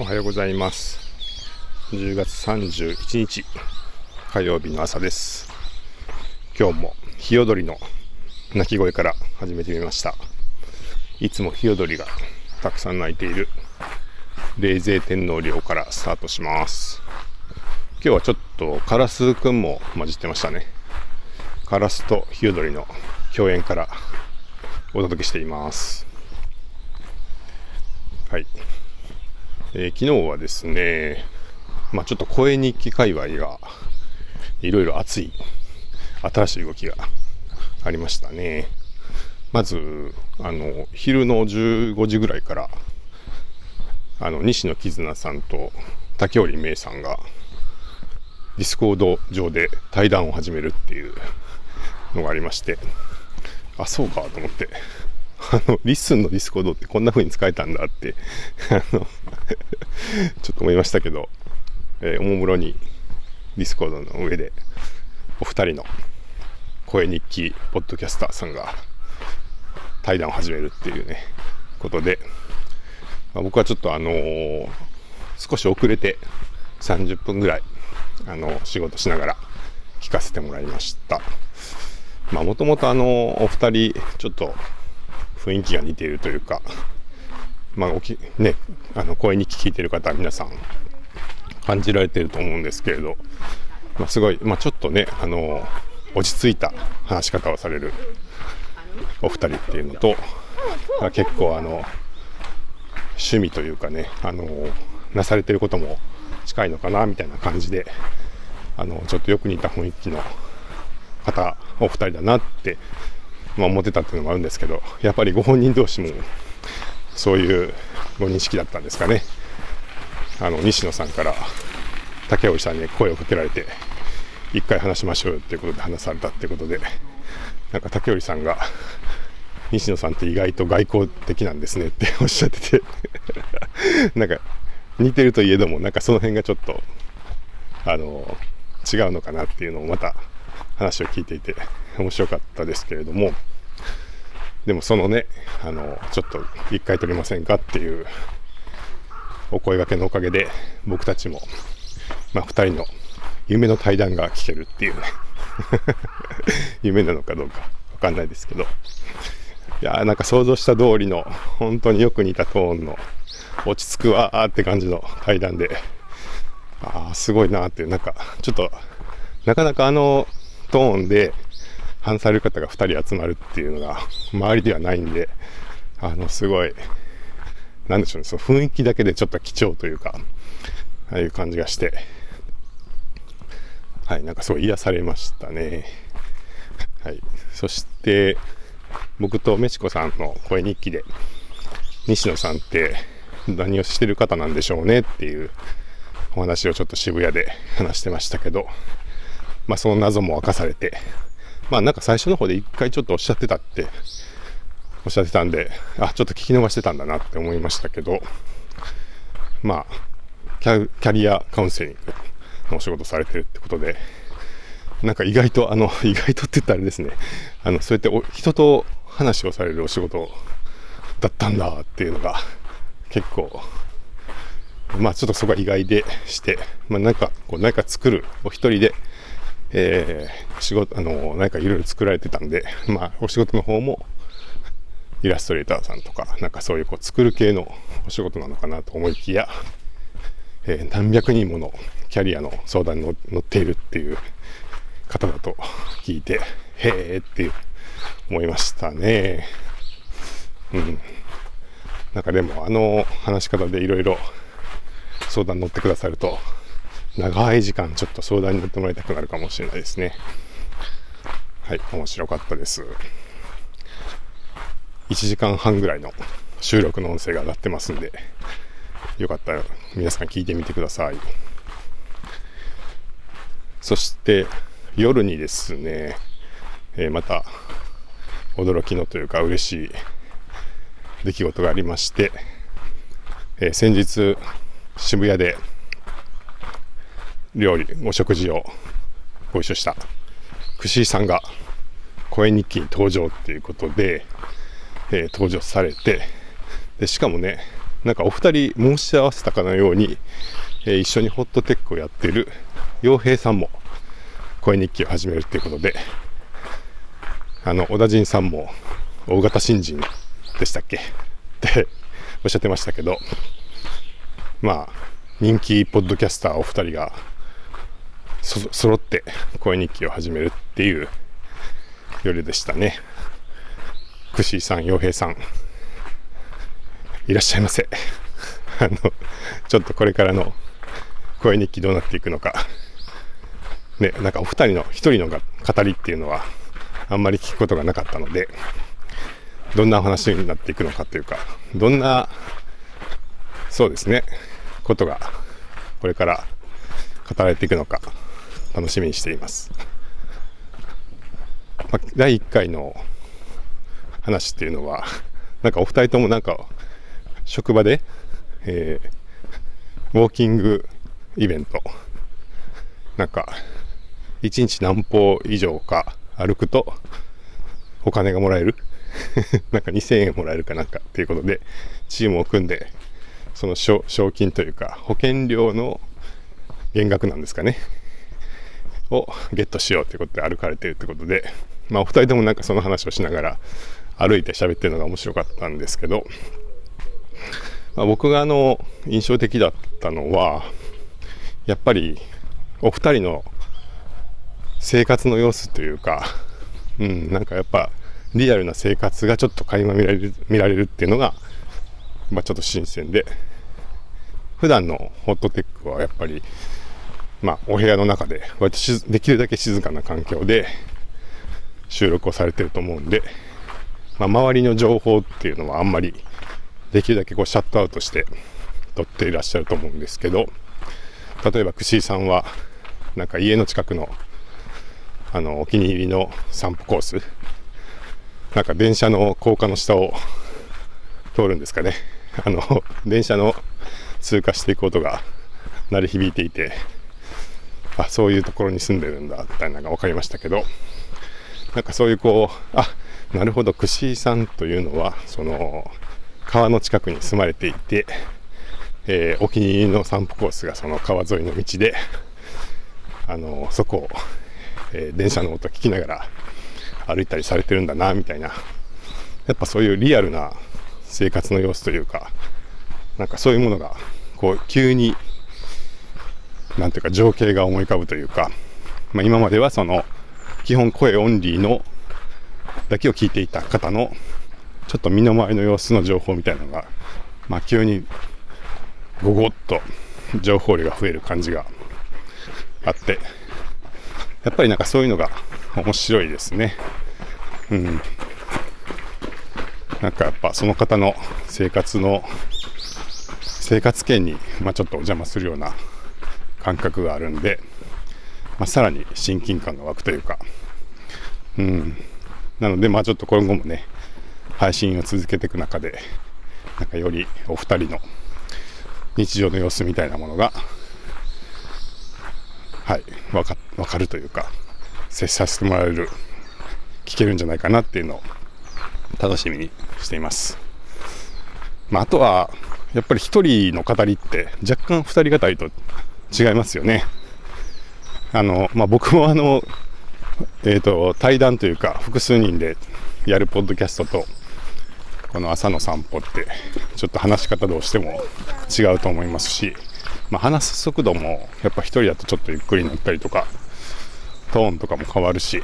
おはようございます。10月31日火曜日の朝です。今日もヒヨドリの鳴き声から始めてみました。いつもヒヨドリがたくさん鳴いている冷泉天皇陵からスタートします。今日はちょっとカラスくんも混じってましたね。カラスとヒヨドリの共演からお届けしています。はい。えー、昨日はですね、まあ、ちょっと声日記界隈がいろいろ熱い新しい動きがありましたね。まず、あの、昼の15時ぐらいから、あの、西野絆さんと竹織芽さんが、 Discord 上で対談を始めるっていうのがありまして、あ、そうかと思って、あの、 LISTEN の Discord ってこんな風に使えたんだってあの、ちょっと思いましたけど、えー、おもむろに Discord の上で、お二人の声日記ポッドキャスターさんが対談を始めるっていうね、ことで、まあ、僕はちょっとあのー、少し遅れて30分ぐらい、あの、仕事しながら聞かせてもらいました。まあ、もともとあの、お二人、ちょっと雰囲気が似ているというか、まあ、おきね、あの声に聞いてる方は皆さん感じられてると思うんですけれど、まあ、すごい、まあ、ちょっとね、あの落ち着いた話し方をされるお二人っていうのと、あ、結構あの趣味というかね、あのなされてることも近いのかなみたいな感じで、あのちょっとよく似た雰囲気の方お二人だなってまあ、思ってたっていうのもあるんですけどやっぱりご本人同士もそういうご認識だったんですかね。あの西野さんから竹織さんに声をかけられて一回話しましょうっていうことで話されたっていうことでなんか竹織さんが西野さんって意外と外交的なんですねっておっしゃってて なんか似てるといえどもなんかその辺がちょっとあの違うのかなっていうのをまた話を聞いていて面白かったですけれども。でもそのねあのちょっと一回撮りませんかっていうお声がけのおかげで僕たちも、まあ、2人の夢の対談が聞けるっていうね。夢なのかどうかわかんないですけど。いやーなんか想像した通りの本当によく似たトーンの落ち着くわーって感じの対談でああすごいなーってなんかちょっとなかなかあのトーンで話される方が2人集まるっていうのが周りではないんで、あの、すごい、なんでしょうね、その雰囲気だけでちょっと貴重というか、ああいう感じがして、はい、なんかすごい癒されましたね。はい。そして、僕とメチコさんの声日記で、西野さんって何をしてる方なんでしょうねっていうお話をちょっと渋谷で話してましたけど、まあその謎も明かされて、まあなんか最初の方で一回ちょっとおっしゃってたっておっしゃってたんで、あ、ちょっと聞き逃してたんだなって思いましたけど、まあ、キャリアカウンセリングのお仕事されてるってことで、なんか意外と、あの、意外とって言ったらあれですね、あの、そうやってお人と話をされるお仕事だったんだっていうのが結構、まあちょっとそこは意外でして、まあなんか、こう何か作る、お一人でえー、仕事、あの、何かいろいろ作られてたんで、まあ、お仕事の方も、イラストレーターさんとか、なんかそういうこう作る系のお仕事なのかなと思いきや、えー、何百人ものキャリアの相談に乗っているっていう方だと聞いて、へえって思いましたね。うん。なんかでもあの話し方でいろいろ相談に乗ってくださると、長い時間ちょっと相談に乗ってもらいたくなるかもしれないですね。はい、面白かったです。1時間半ぐらいの収録の音声が上がってますんで、よかったら皆さん聞いてみてください。そして夜にですね、えー、また驚きのというか嬉しい出来事がありまして、えー、先日渋谷で料理、お食事をご一緒した。串井さんが声日記に登場っていうことで、えー、登場されてでしかもねなんかお二人申し合わせたかのように、えー、一緒にホットテックをやってる洋平さんも声日記を始めるっていうことで、あの、小田陣さんも大型新人でしたっけ？っておっしゃってましたけど、まあ、人気ポッドキャスターお二人がそ揃って声日記を始めるっていう夜でしたね。くしーさん、洋平さん、いらっしゃいませ。あの、ちょっとこれからの声日記どうなっていくのか、ね、なんかお二人の、一人の語りっていうのは、あんまり聞くことがなかったので、どんな話になっていくのかというか、どんな、そうですね、ことが、これから語られていくのか、楽しみにしています。ま、第1回の話っていうのは、なんかお二人ともなんか、職場で、えー、ウォーキングイベント、なんか、1日何歩以上か歩くと、お金がもらえる？なんか2000円もらえるかなんかっていうことで、チームを組んで、その賞金というか、保険料の減額なんですかね。をゲットしようということで歩かれてるってことで、まあお二人ともなんかその話をしながら歩いて喋ってるのが面白かったんですけど、まあ、僕があの印象的だったのは、やっぱりお二人の生活の様子というか、うん、なんかやっぱリアルな生活がちょっと垣間見られる見られるっていうのが、まあ、ちょっと新鮮で、普段のポッドキャストはやっぱり、まあ、お部屋の中で、割とできるだけ静かな環境で収録をされてると思うんで、まあ、周りの情報っていうのはあんまりできるだけこうシャットアウトして撮っていらっしゃると思うんですけど、例えば、串井さんは、なんか家の近くのあのお気に入りの散歩コースなんか電車の高架の下を通るんですかね。あの電車の通過していく音が鳴り響いていてあそういうところに住んでるんだみたいなのが分かりましたけどなんかそういうこうあなるほど串井さんというのはその川の近くに住まれていて、えー、お気に入りの散歩コースがその川沿いの道であのそこをえー、電車の音聞きながら歩いたりされてるんだなみたいな。やっぱそういうリアルな生活の様子というかなんかそういうものがこう急になんていうか情景が思い浮かぶというか、まあ、今まではその基本声オンリーのだけを聞いていた方のちょっと身の回りの様子の情報みたいなのが、まあ、急にごごっと情報量が増える感じがあってやっぱりなんかそういうのが面白いですね。うん。なんかやっぱその方の生活の、生活圏に、まあ、ちょっとお邪魔するような感覚があるんで、まあ、さらに親近感が湧くというか、うん。なので、まあちょっと今後もね、配信を続けていく中で、なんかよりお二人の日常の様子みたいなものがはい、わか分かるというか、接させてもらえる、聞けるんじゃないかなっていうのを楽しみにしています。まあ、あとは、やっぱり1人の語りって若干2人語りと違いますよね。あの、まあ、僕もあの、えっ、ー、と、対談というか、複数人でやるポッドキャストと、この朝の散歩って、ちょっと話し方どうしても違うと思いますし、まあ、話す速度もやっぱ1人だとちょっとゆっくりになったりとかトーンとかも変わるし、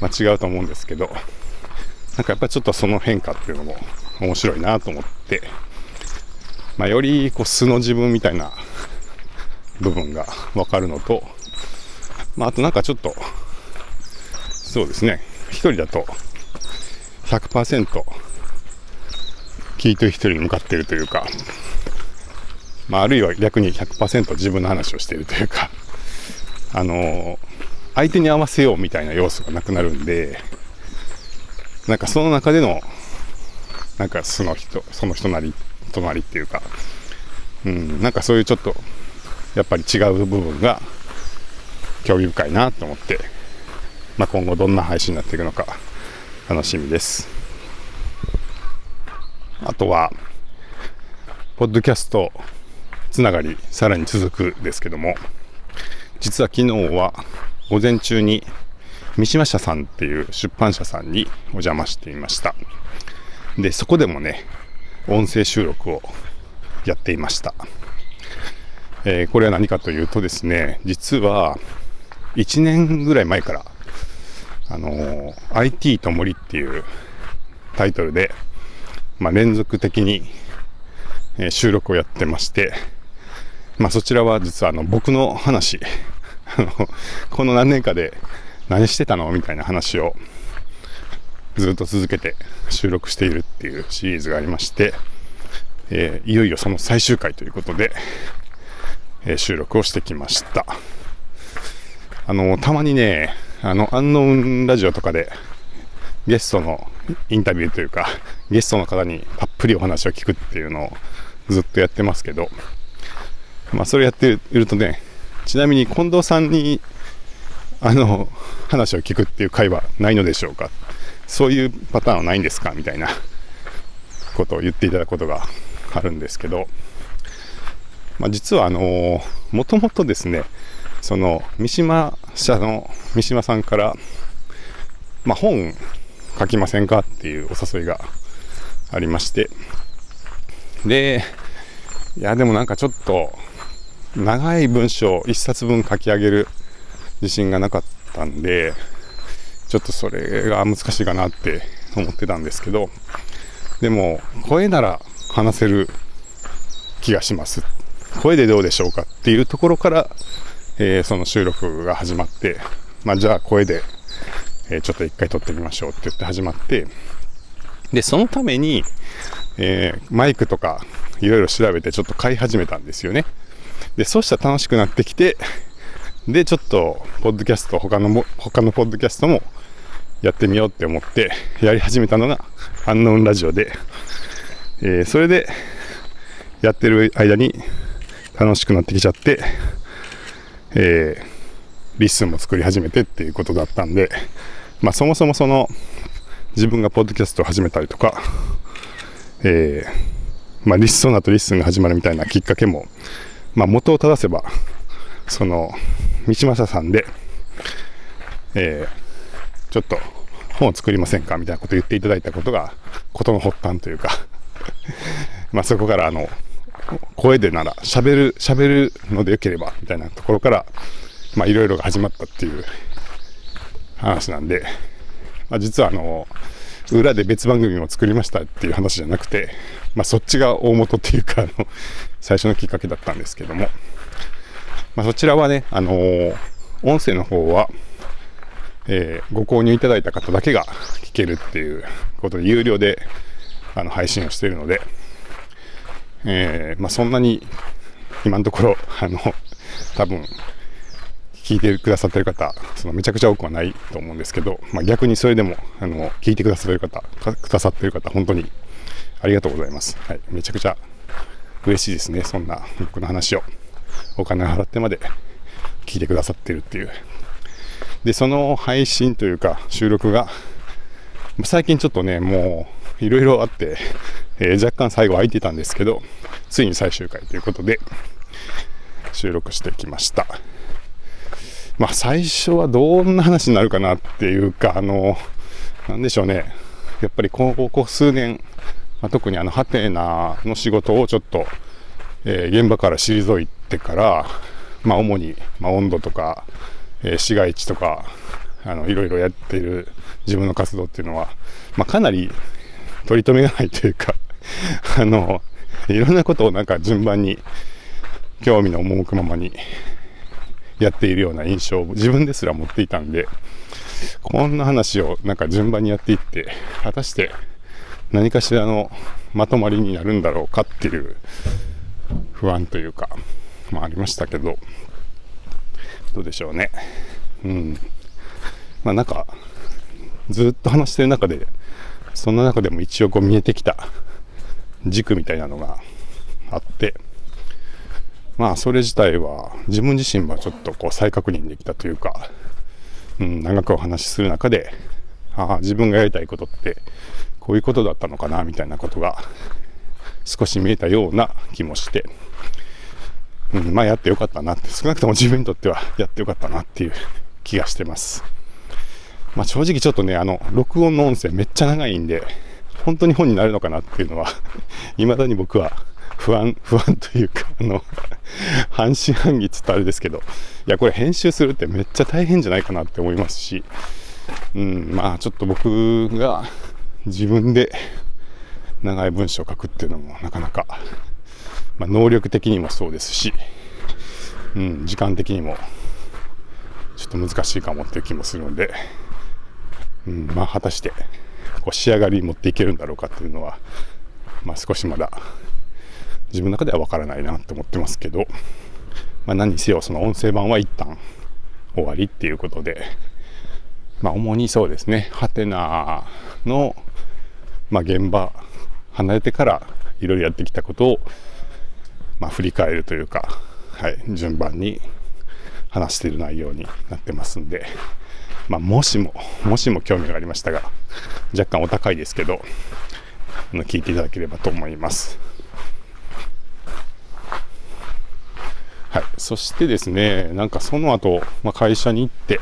まあ、違うと思うんですけどなんかやっぱちょっとその変化っていうのも面白いなと思って、まあ、よりこう素の自分みたいな部分が分かるのと、まあ、あとなんかちょっとそうですね。1人だと100%聞いてる人に向かってるというかまあ、あるいは逆に100%自分の話をしているというか、あの相手に合わせようみたいな要素がなくなるんで、なんかその中での、なんかその人、その人なり、隣っていうか、うん、なんかそういうちょっと、やっぱり違う部分が興味深いなと思って、まあ、今後どんな配信になっていくのか楽しみです。あとは、ポッドキャストつながり、さらに続くですけども、実は昨日は午前中に三島社さんっていう出版社さんにお邪魔していました。で、そこでもね、音声収録をやっていました。えー、これは何かというとですね、実は1年ぐらい前から、あのー、IT と森っていうタイトルで、まあ、連続的に、え、収録をやってまして、まあ、そちらは実はあの僕の話、あの、この何年かで何してたのみたいな話をずっと続けて収録しているっていうシリーズがありまして、えー、いよいよその最終回ということで、え、収録をしてきました。あの、たまにね、あの、アンノーンラジオとかでゲストのインタビューというか、ゲストの方にたっぷりお話を聞くっていうのをずっとやってますけど、まあ、それやっているとね、ちなみに近藤さんに、あの、話を聞くっていう会はないのでしょうか？そういうパターンはないんですか？みたいなことを言っていただくことがあるんですけど、まあ、実はあのもともとですねその三島社の三島さんから、まあ、本書きませんかっていうお誘いがありまして。でいやでもなんかちょっと長い文章1冊分書き上げる自信がなかったんでちょっとそれが難しいかなって思ってたんですけどでも声なら話せる気がします。声でどうでしょうかっていうところから、えー、その収録が始まって、まあ、じゃあ声で、えー、ちょっと一回撮ってみましょうって言って始まって、で、そのために、えー、マイクとかいろいろ調べてちょっと買い始めたんですよね。で、そうしたら楽しくなってきて、で、ちょっと、ポッドキャスト、他のも、他のポッドキャストもやってみようって思って、やり始めたのが、アンノーンラジオで、えー、それで、やってる間に、楽しくなってきちゃって、えー、 LISTEN も作り始めてっていうことだったんで、まあ、そもそもその自分がポッドキャストを始めたりとか、えー、まあ、 LISTEN だと LISTEN が始まるみたいなきっかけも、まあ、元を正せば、その、三島さんで、えー、ちょっと本を作りませんか？みたいなことを言っていただいたことが、ことの発端というか まあそこからあの、声でなら喋る、喋るのでよければ、みたいなところから、まあ、いろいろが始まったっていう話なんで、まあ、実はあの、裏で別番組も作りましたっていう話じゃなくて、まあ、そっちが大元っていうか、あの、最初のきっかけだったんですけども、まあ、そちらはね、あのー、音声の方は、えー、ご購入いただいた方だけが聞けるっていうことで、有料であの配信をしているので、えー、まあ、そんなに今のところ、あの、多分、聞いてくださってる方、そのめちゃくちゃ多くはないと思うんですけど、まあ、逆にそれでも、あの、聞いてくださってる方、くださってる方、本当にありがとうございます。はい、めちゃくちゃ嬉しいですね、そんな僕の話を。お金を払ってまで聞いてくださってるっていう。で、その配信というか、収録が、最近ちょっとね、もう、いろいろあって、えー、若干最後空いてたんですけど、ついに最終回ということで、収録してきました。まあ、最初はどんな話になるかなっていうか、あの、なんでしょうね。やっぱりここ数年、まあ、特にあの、ハテナの仕事をちょっと、えー、現場から退いてから、まあ、主に、まあ、温度とか、えー、市街地とか、あの、いろいろやっている自分の活動っていうのは、まあ、かなり取り留めがないというか あの、いろんなことをなんか順番に、興味の赴くままにやっているような印象を自分ですら持っていたんで、こんな話をなんか順番にやっていって、果たして何かしらのまとまりになるんだろうかっていう不安というか、まあありましたけど、どうでしょうね。うん。まあなんか、ずっと話してる中で、そんな中でも一応こう見えてきた軸みたいなのがあって、まあそれ自体は自分自身はちょっとこう再確認できたというか、うん、長くお話しする中で、ああ、自分がやりたいことってこういうことだったのかなみたいなことが少し見えたような気もして、うん、まあやってよかったなって、少なくとも自分にとってはやってよかったなっていう気がしてます。まあ正直ちょっとね、あの、録音の音声めっちゃ長いんで、本当に本になるのかなっていうのは 未だに僕は不安、不安というか、あの 半信半疑って言ったらあれですけど、いや、これ編集するってめっちゃ大変じゃないかなって思いますし、うん、まあちょっと僕が自分で長い文章を書くっていうのもなかなか、まあ、能力的にもそうですし、うん、時間的にもちょっと難しいかもっていう気もするので、うん、まあ果たしてこう仕上がりに持っていけるんだろうかっていうのは、まあ、少しまだ自分の中では分からないなって思ってますけど、まあ、何にせよその音声版は一旦終わりっていうことで、まあ、主にそうですねハテナの、まあ、現場離れてからいろいろやってきたことを、まあ、振り返るというか、はい、順番に話している内容になってますんで、まあ、もしも、もしも興味がありましたが、若干お高いですけど、あの聞いていただければと思います。はい、そしてですね、なんかその後、まあ、会社に行って、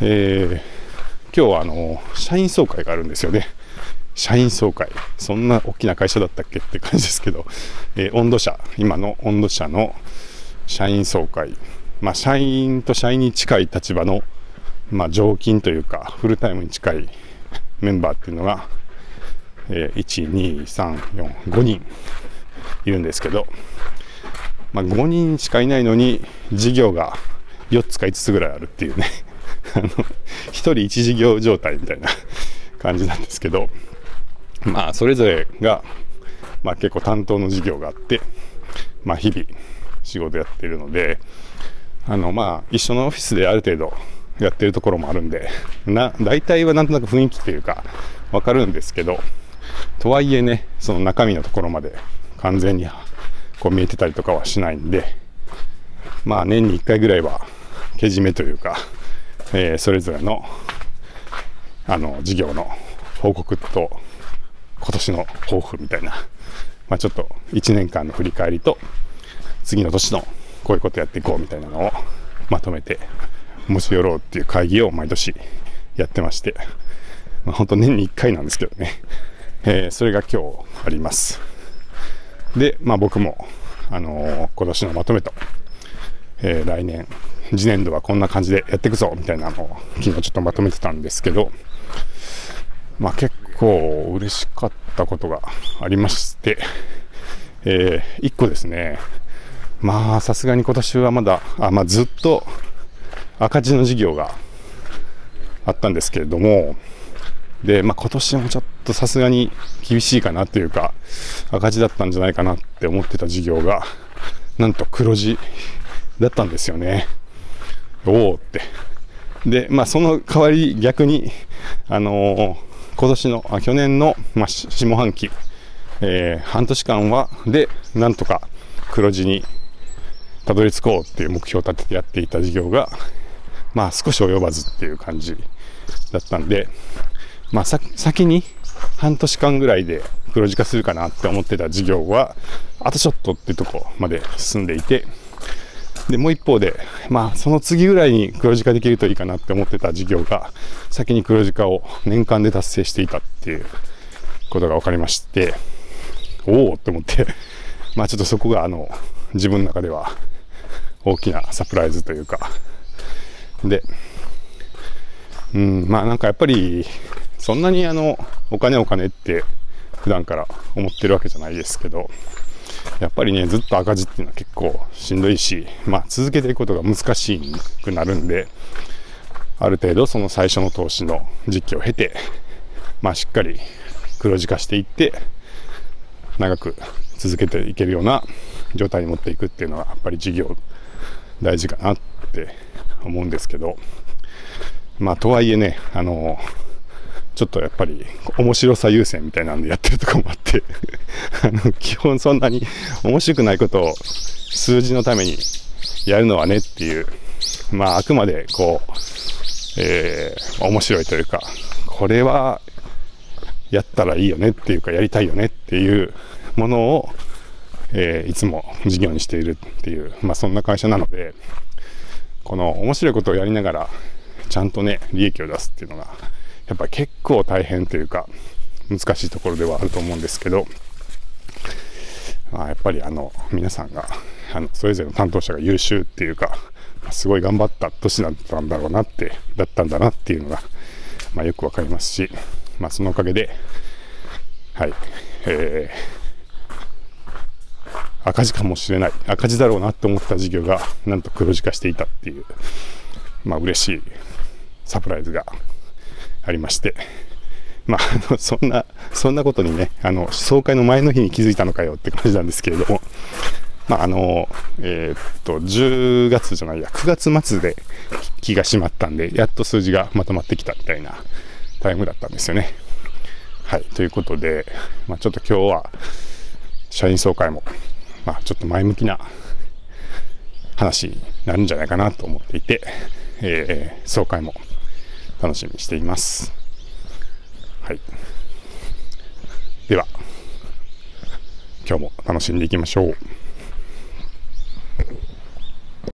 えー、今日はあの社員総会があるんですよね。社員総会。そんな大きな会社だったっけって感じですけど、えー、温度社、今の温度社の社員総会。まあ、社員と社員に近い立場の、まあ、常勤というか、フルタイムに近いメンバーっていうのが、えー、1、2、3、4、5人いるんですけど、まあ、5人しかいないのに事業が4つか5つぐらいあるっていうね あの1人1事業状態みたいな 感じなんですけどまあそれぞれが、まあ、結構担当の事業があって、まあ、日々仕事やってるのであのまあ一緒のオフィスである程度やってるところもあるんでな大体はなんとなく雰囲気というかわかるんですけどとはいえねその中身のところまで完全にこう見えてたりとかはしないんで、まあ年に1回ぐらいはけじめというか、えー、それぞれのあの事業の報告と今年の抱負みたいな、まあ、ちょっと1年間の振り返りと次の年のこういうことやっていこうみたいなのをまとめて持ち寄ろうっていう会議を毎年やってまして、まあ、本当年に1回なんですけどね、えー、それが今日あります。で、まあ僕も、あのー、今年のまとめと、えー、来年、次年度はこんな感じでやっていくぞみたいなのを昨日ちょっとまとめてたんですけど、まあ結構嬉しかったことがありまして、えー、1個ですね、まあさすがに今年はまだ、あまあ、ずっと赤字の事業があったんですけれども、で、まあ、今年もちょっとさすがに厳しいかなというか、赤字だったんじゃないかなって思ってた事業が、なんと黒字だったんですよね。おおって。で、まあ、その代わり逆に、あのー、今年の、あ去年の、まあ、下半期、えー、半年間は、で、なんとか黒字にたどり着こうっていう目標を立ててやっていた事業が、まあ、少し及ばずっていう感じだったんで、まあ、先に半年間ぐらいで黒字化するかなって思ってた事業は、あとちょっとってとこまで進んでいて、で、もう一方で、まあ、その次ぐらいに黒字化できるといいかなって思ってた事業が、先に黒字化を年間で達成していたっていうことが分かりまして、おおって思って、まあちょっとそこがあの、自分の中では大きなサプライズというか、で、うん、まあなんかやっぱり、そんなにあの、お金お金って普段から思ってるわけじゃないですけど、やっぱりね、ずっと赤字っていうのは結構しんどいし、まあ続けていくことが難しくなるんで、ある程度その最初の投資の時期を経て、まあしっかり黒字化していって、長く続けていけるような状態に持っていくっていうのはやっぱり事業大事かなって思うんですけど、まあとはいえね、あのちょっとやっぱり面白さ優先みたいなんでやってるとこもあって あの基本そんなに面白くないことを数字のためにやるのはねっていう、まああくまでこう、えー、面白いというか、これはやったらいいよねっていうかやりたいよねっていうものを、え、いつも事業にしているっていう、まあ、そんな会社なので、この面白いことをやりながら、ちゃんとね、利益を出すっていうのが、やっぱ結構大変というか、難しいところではあると思うんですけど、まあ、やっぱりあの、皆さんが、あの、それぞれの担当者が優秀っていうか、すごい頑張った年だったんだろうなって、だったんだなっていうのが、まあ、よくわかりますし、まあ、そのおかげで、はい、えー、赤字かもしれない、赤字だろうなって思った事業が、なんと黒字化していたっていう、まあ、嬉しいサプライズがありまして、まあ、あのそんな、そんなことにね、あの、総会の前の日に気づいたのかよって感じなんですけれども、まあ、あの、えー、っと、10月じゃないや、9月末で気が締まったんで、やっと数字がまとまってきたみたいなタイムだったんですよね。はい、ということで、まあ、ちょっと今日は、社員総会も、まあ、ちょっと前向きな話になるんじゃないかなと思っていて、えー、総会も楽しみにしています。はい。では、今日も楽しんでいきましょう。